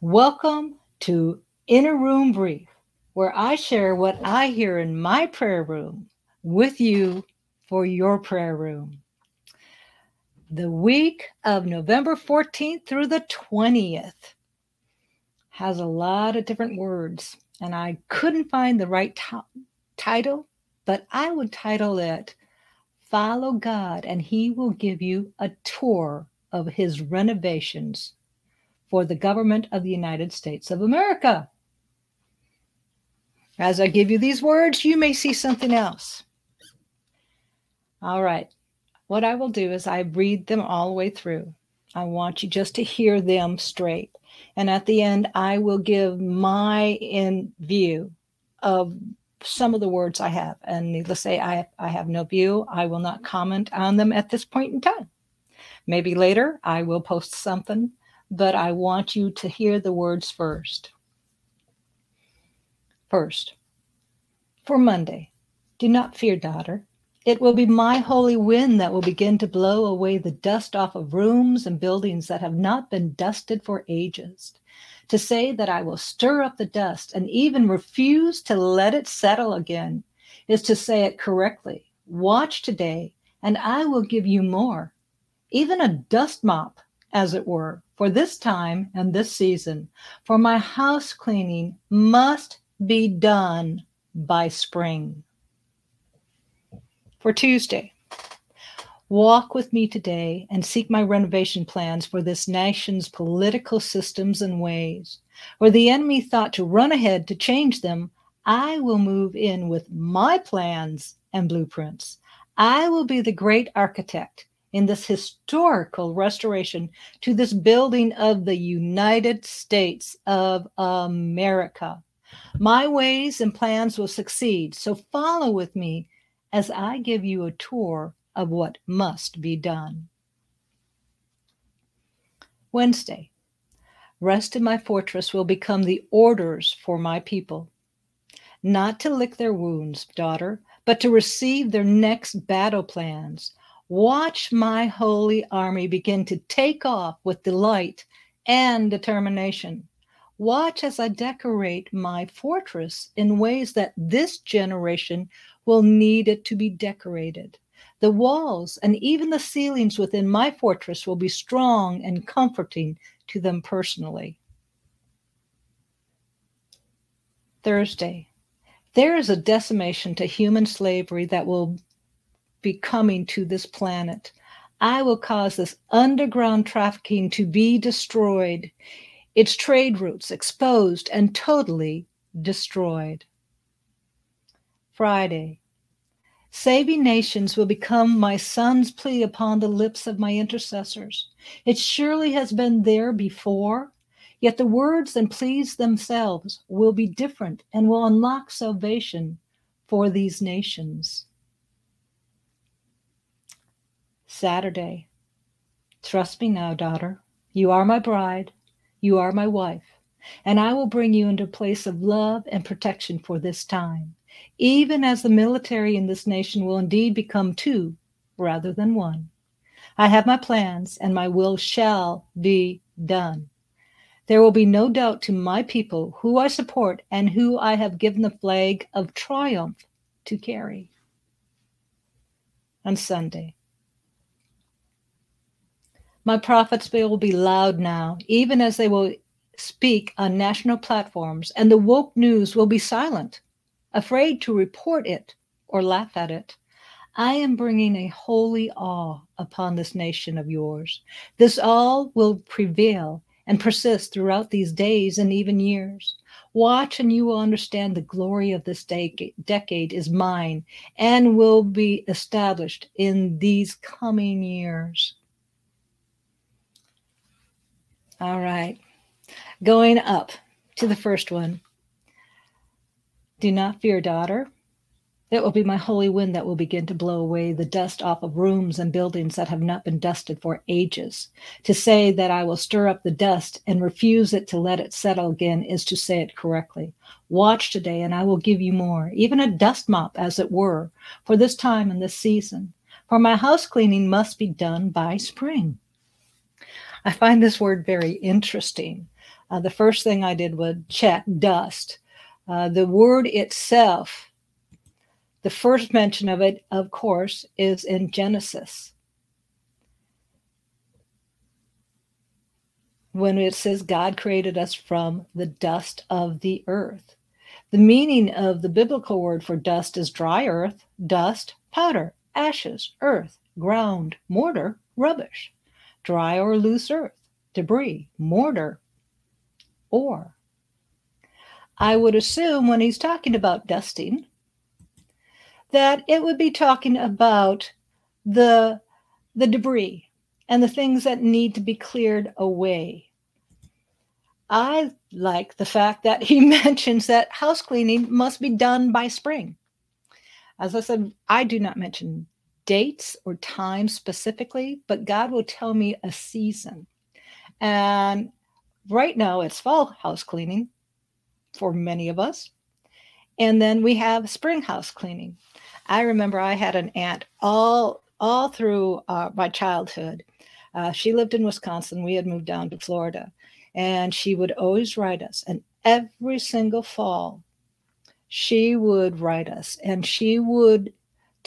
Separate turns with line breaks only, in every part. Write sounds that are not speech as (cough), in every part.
Welcome to Inner Room Brief, where I share what I hear in my prayer room with you for your prayer room. The week of November 14th through the 20th has a lot of different words, and I couldn't find the right t- title, but I would title it Follow God, and He will give you a tour of His renovations for the government of the United States of America. As I give you these words, you may see something else. All right. What I will do is I read them all the way through. I want you just to hear them straight. And at the end, I will give my in view of some of the words I have. And needless to say, I, I have no view. I will not comment on them at this point in time. Maybe later I will post something but I want you to hear the words first. First, for Monday, do not fear, daughter. It will be my holy wind that will begin to blow away the dust off of rooms and buildings that have not been dusted for ages. To say that I will stir up the dust and even refuse to let it settle again is to say it correctly. Watch today, and I will give you more. Even a dust mop, as it were, for this time and this season, for my house cleaning must be done by spring. For Tuesday, walk with me today and seek my renovation plans for this nation's political systems and ways. Where the enemy thought to run ahead to change them, I will move in with my plans and blueprints. I will be the great architect in this historical restoration to this building of the United States of America. My ways and plans will succeed, so follow with me as I give you a tour of what must be done. Wednesday, rest in my fortress will become the orders for my people. Not to lick their wounds, daughter, but to receive their next battle plans Watch my holy army begin to take off with delight and determination. Watch as I decorate my fortress in ways that this generation will need it to be decorated. The walls and even the ceilings within my fortress will be strong and comforting to them personally. Thursday. There is a decimation to human slavery that will be coming to this planet. I will cause this underground trafficking to be destroyed, its trade routes exposed and totally destroyed. Friday. Saving nations will become my son's plea upon the lips of my intercessors. It surely has been there before, yet the words and pleas themselves will be different and will unlock salvation for these nations. Saturday. Trust me now, daughter. You are my bride. You are my wife. And I will bring you into a place of love and protection for this time, even as the military in this nation will indeed become two rather than one. I have my plans, and my will shall be done. There will be no doubt to my people who I support and who I have given the flag of triumph to carry. On Sunday, my prophets will be loud now, even as they will speak on national platforms, and the woke news will be silent, afraid to report it or laugh at it. I am bringing a holy awe upon this nation of yours. This awe will prevail and persist throughout these days and even years. Watch and you will understand the glory of this de- decade is mine and will be established in these coming years. All right. Going up to the first one. Do not fear, daughter. It will be my holy wind that will begin to blow away the dust off of rooms and buildings that have not been dusted for ages. To say that I will stir up the dust and refuse it to let it settle again is to say it correctly. Watch today, and I will give you more, even a dust mop, as it were, for this time and this season. For my house cleaning must be done by spring. I find this word very interesting. uh, the first thing I did was check dust. Uh, the word itself, the first mention of it, of course, is in Genesis. When it says God created us from the dust of the earth. The meaning of the biblical word for dust is dry earth, dust, powder, ashes, earth, ground, mortar, rubbish, dry or loose earth, debris, mortar, ore. I would assume when he's talking about dusting that it would be talking about the the debris and the things that need to be cleared away. I like the fact that he (laughs) mentions that house cleaning must be done by spring. As I said, I do not mention dates or times specifically, but God will tell me a season. And right now it's fall house cleaning for many of us. And then we have spring house cleaning. I remember I had an aunt all all through uh, my childhood. Uh, she lived in Wisconsin. We had moved down to Florida, and she would always write us. And every single fall, she would write us, and she would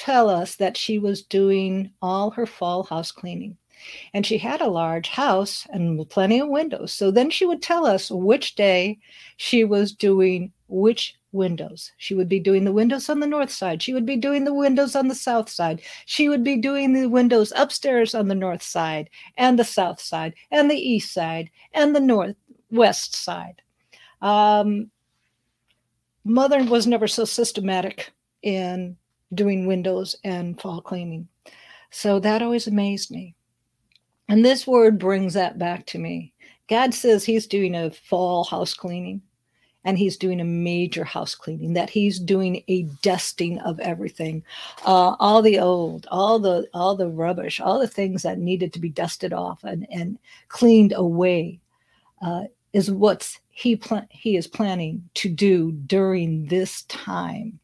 tell us that she was doing all her fall house cleaning. And she had a large house and plenty of windows. So then she would tell us which day she was doing which windows. She would be doing the windows on the north side. She would be doing the windows on the south side. She would be doing the windows upstairs on the north side and the south side and the east side and the north west side. Um, mother was never so systematic in doing windows and fall cleaning. So that always amazed me. And this word brings that back to me. God says he's doing a fall house cleaning and he's doing a major house cleaning that he's doing a dusting of everything uh, all the old all the all the rubbish all the things that needed to be dusted off and and cleaned away uh, is what he pl- he is planning to do during this time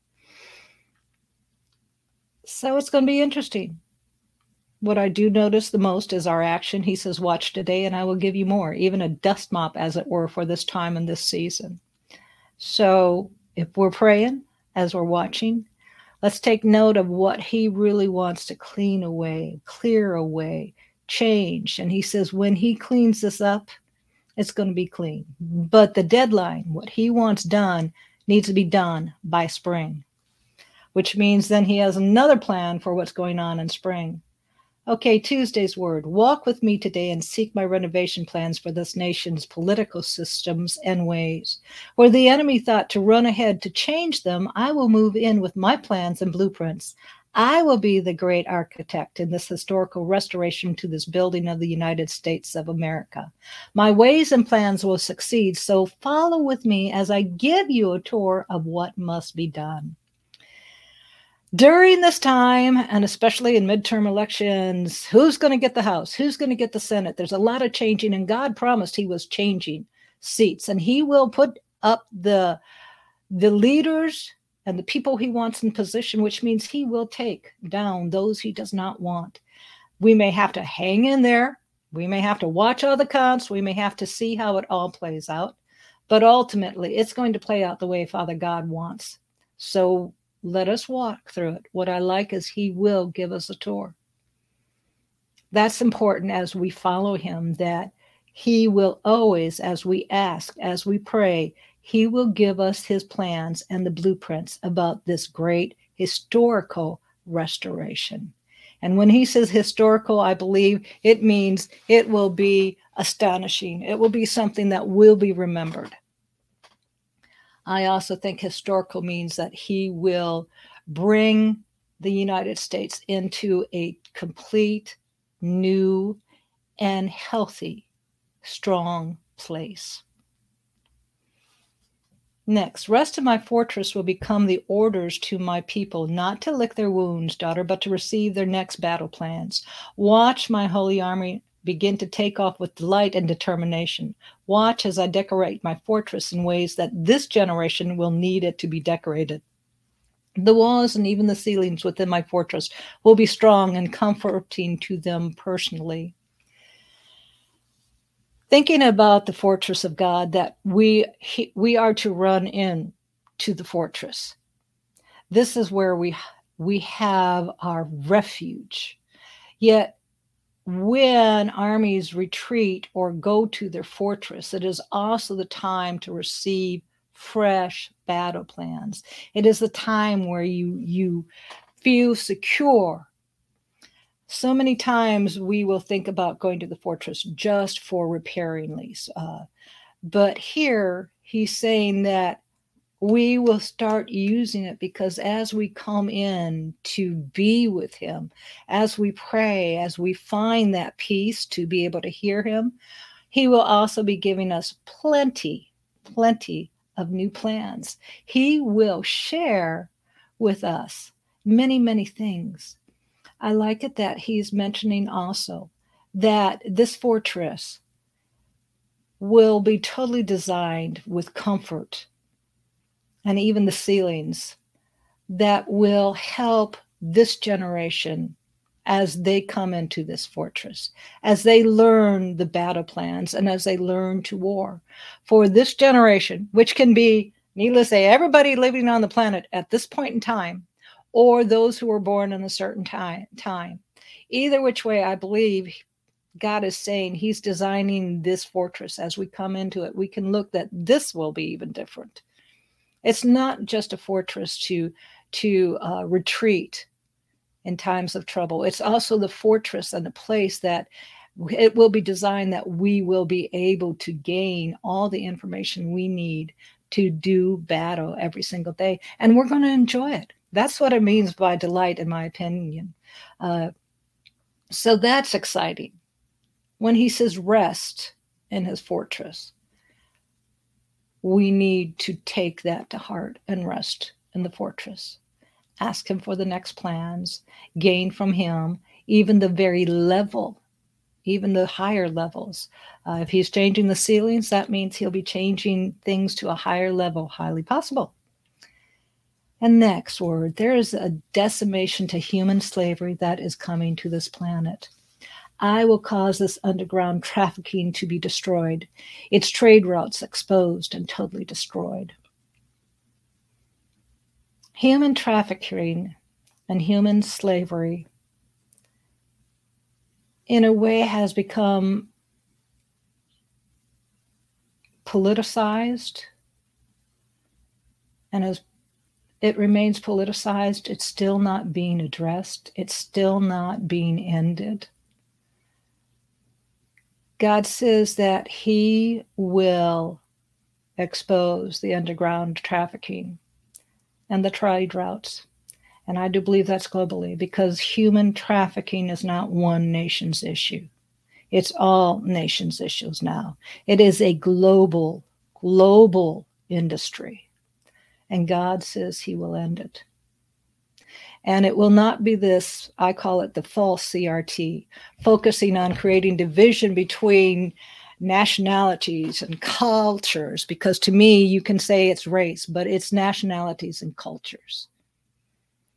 so it's going to be interesting what I do notice the most is our action. He says, Watch today, and I will give you more, even a dust mop, as it were, for this time and this season. So if we're praying as we're watching, let's take note of what he really wants to clean away, clear away, change. And he says, when he cleans this up, it's going to be clean. But the deadline, what he wants done, needs to be done by spring, which means then he has another plan for what's going on in spring. Okay, Tuesday's word. Walk with me today and seek my renovation plans for this nation's political systems and ways. Where the enemy thought to run ahead to change them, I will move in with my plans and blueprints. I will be the great architect in this historical restoration to this building of the United States of America. My ways and plans will succeed, so follow with me as I give you a tour of what must be done during this time, and especially in midterm elections, who's going to get the House? Who's going to get the Senate? There's a lot of changing, and God promised He was changing seats, and He will put up the the leaders and the people He wants in position, which means He will take down those He does not want. We may have to hang in there. We may have to watch all the counts. We may have to see how it all plays out. But ultimately, it's going to play out the way Father God wants. So let us walk through it. What I like is He will give us a tour. That's important as we follow Him, that He will always, as we ask, as we pray, He will give us His plans and the blueprints about this great historical restoration. And when he says historical, I believe it means it will be astonishing. It will be something that will be remembered. I also think historical means that he will bring the United States into a complete, new, and healthy, strong place. Next, rest in my fortress will become the orders to my people, not to lick their wounds, daughter, but to receive their next battle plans. Watch my holy army begin to take off with delight and determination. Watch as I decorate my fortress in ways that this generation will need it to be decorated. The walls and even the ceilings within my fortress will be strong and comforting to them personally. thinking about the fortress of God that we we are to run in to the fortress. This is where we we have our refuge. Yet when armies retreat or go to their fortress, it is also the time to receive fresh battle plans. It is the time where you you feel secure so many times we will think about going to the fortress just for repairing lease. Uh, but here he's saying that we will start using it because as we come in to be with him, as we pray, as we find that peace to be able to hear him, he will also be giving us plenty, plenty of new plans. He will share with us many, many things I like it that he's mentioning also that this fortress will be totally designed with comfort and even the ceilings that will help this generation as they come into this fortress, as they learn the battle plans and as they learn to war. For this generation, which can be, needless to say, everybody living on the planet at this point in time, or those who were born in a certain time time either which way i believe god is saying he's designing this fortress as we come into it we can look that this will be even different it's not just a fortress to to uh, retreat in times of trouble it's also the fortress and the place that it will be designed that we will be able to gain all the information we need to do battle every single day and we're going to enjoy it that's what it means by delight, in my opinion. Uh, so that's exciting. When he says rest in his fortress, we need to take that to heart and rest in the fortress. Ask him for the next plans, gain from him even the very level, even the higher levels. Uh, if he's changing the ceilings, that means he'll be changing things to a higher level, highly possible. And next word, there is a decimation to human slavery that is coming to this planet. I will cause this underground trafficking to be destroyed, its trade routes exposed and totally destroyed. Human trafficking and human slavery, in a way, has become politicized and as it remains politicized. It's still not being addressed. It's still not being ended. God says that He will expose the underground trafficking and the trade routes. And I do believe that's globally because human trafficking is not one nation's issue. It's all nations' issues now. It is a global, global industry and God says he will end it. And it will not be this, I call it the false CRT, focusing on creating division between nationalities and cultures, because to me, you can say it's race, but it's nationalities and cultures.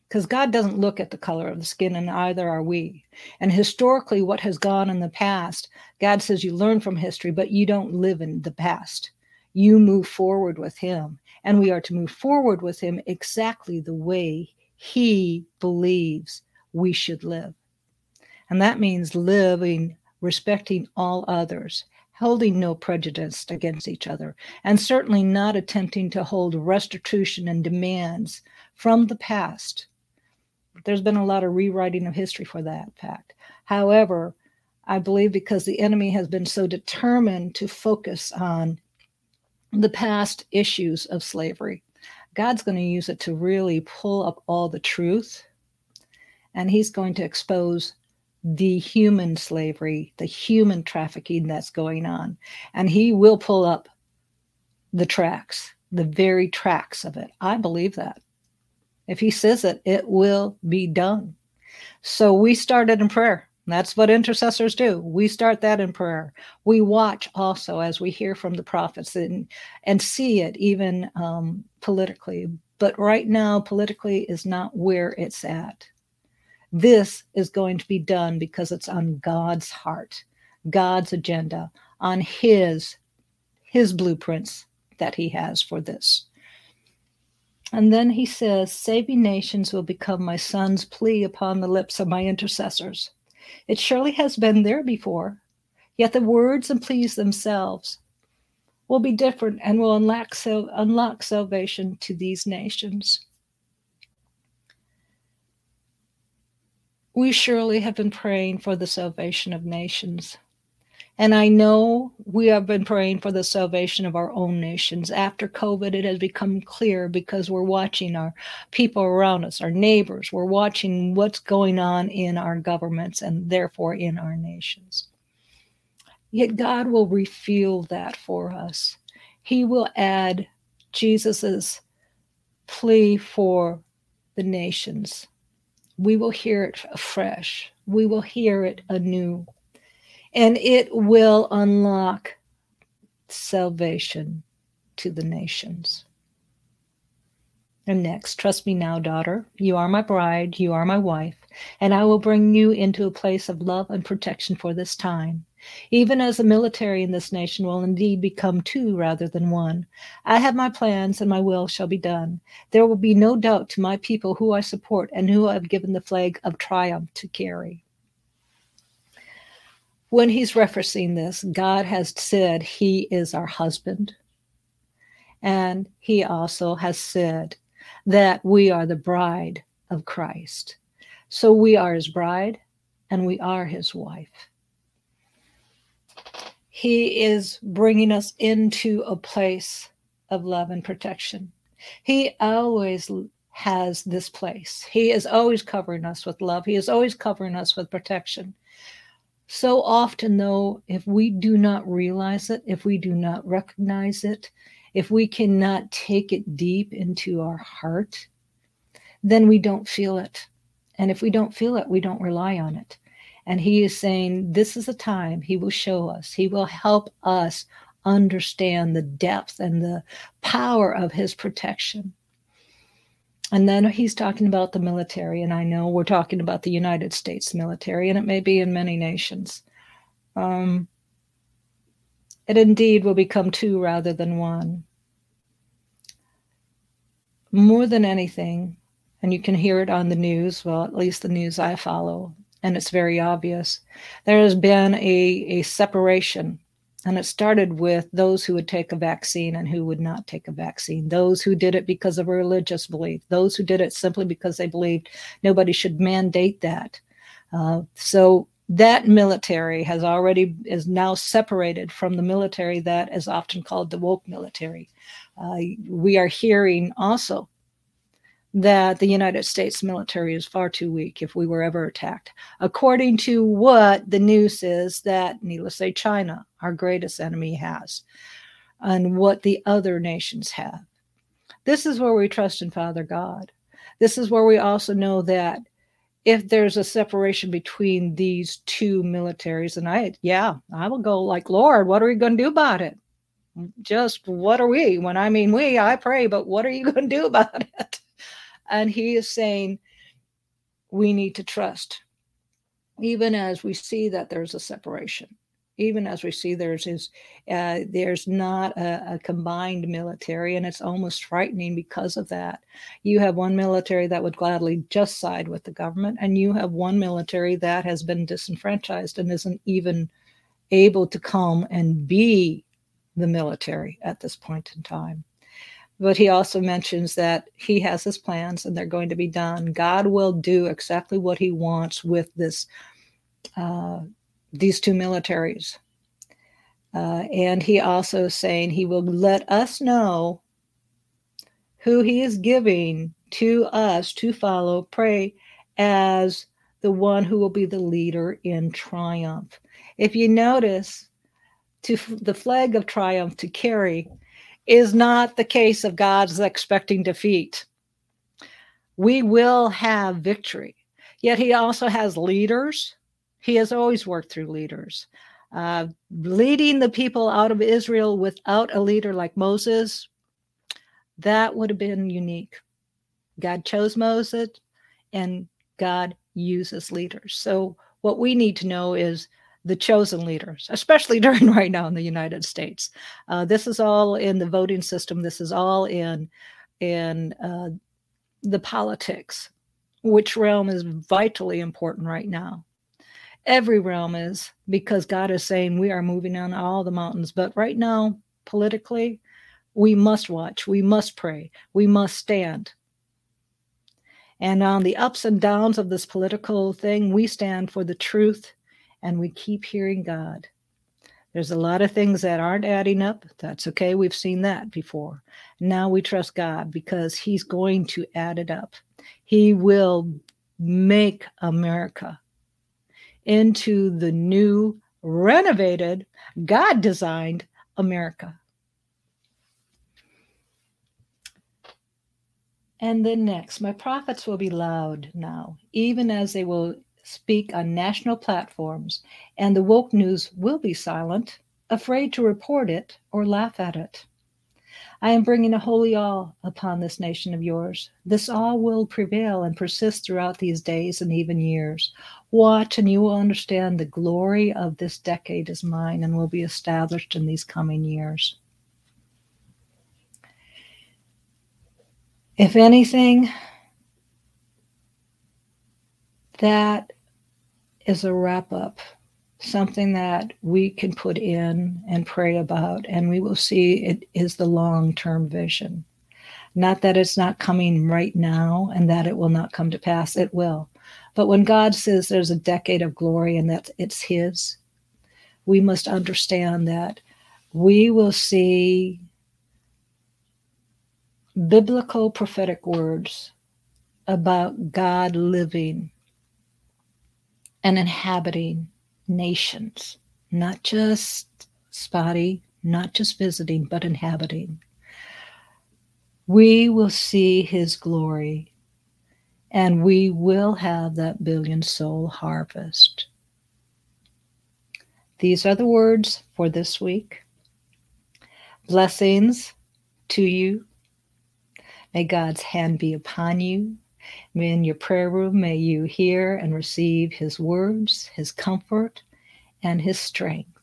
Because God doesn't look at the color of the skin, and either are we. And historically, what has gone in the past, God says you learn from history, but you don't live in the past. You move forward with Him and we are to move forward with him exactly the way he believes we should live. And that means living, respecting all others, holding no prejudice against each other, and certainly not attempting to hold restitution and demands from the past. There's been a lot of rewriting of history for that fact. However, I believe because the enemy has been so determined to focus on the past issues of slavery. God's going to use it to really pull up all the truth, and He's going to expose the human slavery, the human trafficking that's going on. And He will pull up the tracks, the very tracks of it. I believe that. If He says it, it will be done. So we started in prayer. That's what intercessors do. We start that in prayer. We watch also as we hear from the prophets and, and see it even um, politically. But right now, politically is not where it's at. This is going to be done because it's on God's heart, God's agenda. on his his blueprints that he has for this. And then he says, Saving nations will become my son's plea upon the lips of my intercessors. It surely has been there before, yet the words and pleas themselves will be different and will unlock, unlock salvation to these nations. We surely have been praying for the salvation of nations. And I know we have been praying for the salvation of our own nations. After COVID, it has become clear because we're watching our people around us, our neighbors, we're watching what's going on in our governments and therefore in our nations. Yet God will reveal that for us. He will add Jesus's plea for the nations. We will hear it afresh. We will hear it anew and it will unlock salvation to the nations. And next, trust me now, daughter. You are my bride, you are my wife, and I will bring you into a place of love and protection for this time. Even as the military in this nation will indeed become two rather than one, I have my plans and my will shall be done. There will be no doubt to my people who I support and who I have given the flag of triumph to carry when he's referencing this, God has said he is our husband. And he also has said that we are the bride of Christ. So we are his bride and we are his wife. He is bringing us into a place of love and protection. He always has this place. He is always covering us with love. He is always covering us with protection. So often, though, if we do not realize it, if we do not recognize it, if we cannot take it deep into our heart, then we don't feel it. And if we don't feel it, we don't rely on it. And he is saying, This is a time he will show us, he will help us understand the depth and the power of his protection. And then he's talking about the military, and I know we're talking about the United States military, and it may be in many nations. Um, it indeed will become two rather than one. More than anything, and you can hear it on the news, well, at least the news I follow, and it's very obvious, there has been a, a separation and it started with those who would take a vaccine and who would not take a vaccine, those who did it because of a religious belief, those who did it simply because they believed nobody should mandate that. Uh, so that military has already is now separated from the military that is often called the woke military. Uh, we are hearing also that the United States military is far too weak if we were ever attacked. According to what the news is that, needless to say, China, our greatest enemy, has, and what the other nations have. This is where we trust in Father God. This is where we also know that if there's a separation between these two militaries, and I, yeah, I will go like, Lord, what are we going to do about it? Just what are we? When I mean we, I pray, but what are you going to do about it? And he is saying we need to trust, even as we see that there's a separation, even as we see there's is uh, there's not a, a combined military, and it's almost frightening because of that. You have one military that would gladly just side with the government, and you have one military that has been disenfranchised and isn't even able to come and be the military at this point in time. But he also mentions that he has his plans and they're going to be done. God will do exactly what he wants with this uh, these two militaries. Uh, and he also is saying he will let us know who he is giving to us to follow, pray as the one who will be the leader in triumph. If you notice, to the flag of triumph to carry is not the case of God's expecting defeat. We will have victory. Yet he also has leaders. He has always worked through leaders. Uh, leading the people out of Israel without a leader like Moses, that would have been unique. God chose Moses and God uses leaders. So, what we need to know is the chosen leaders, especially (laughs) during right now in the United States. Uh, this is all in the voting system. This is all in in uh, the politics, which realm is vitally important right now. Every realm is because God is saying we are moving on all the mountains. But right now, politically, we must watch, we must pray, we must stand. And on the ups and downs of this political thing, we stand for the truth and we keep hearing God. There's a lot of things that aren't adding up. That's okay. We've seen that before. Now we trust God because He's going to add it up. He will make America into the new, renovated, God designed America. And then next, my prophets will be loud now, even as they will speak on national platforms, and the woke news will be silent, afraid to report it or laugh at it. I am bringing a holy awe upon this nation of yours. This awe will prevail and persist throughout these days and even years. Watch, and you will understand the glory of this decade is mine and will be established in these coming years. If anything, that is a wrap up, something that we can put in and pray about, and we will see it is the long term vision. Not that it's not coming right now and that it will not come to pass, it will. But when God says there's a decade of glory and that it's His, we must understand that we will see biblical prophetic words about God living and inhabiting nations, not just spotty, not just visiting, but inhabiting. We will see his glory and we will have that billion soul harvest. These are the words for this week. Blessings to you May God's hand be upon you. May in your prayer room, may you hear and receive his words, his comfort, and his strength.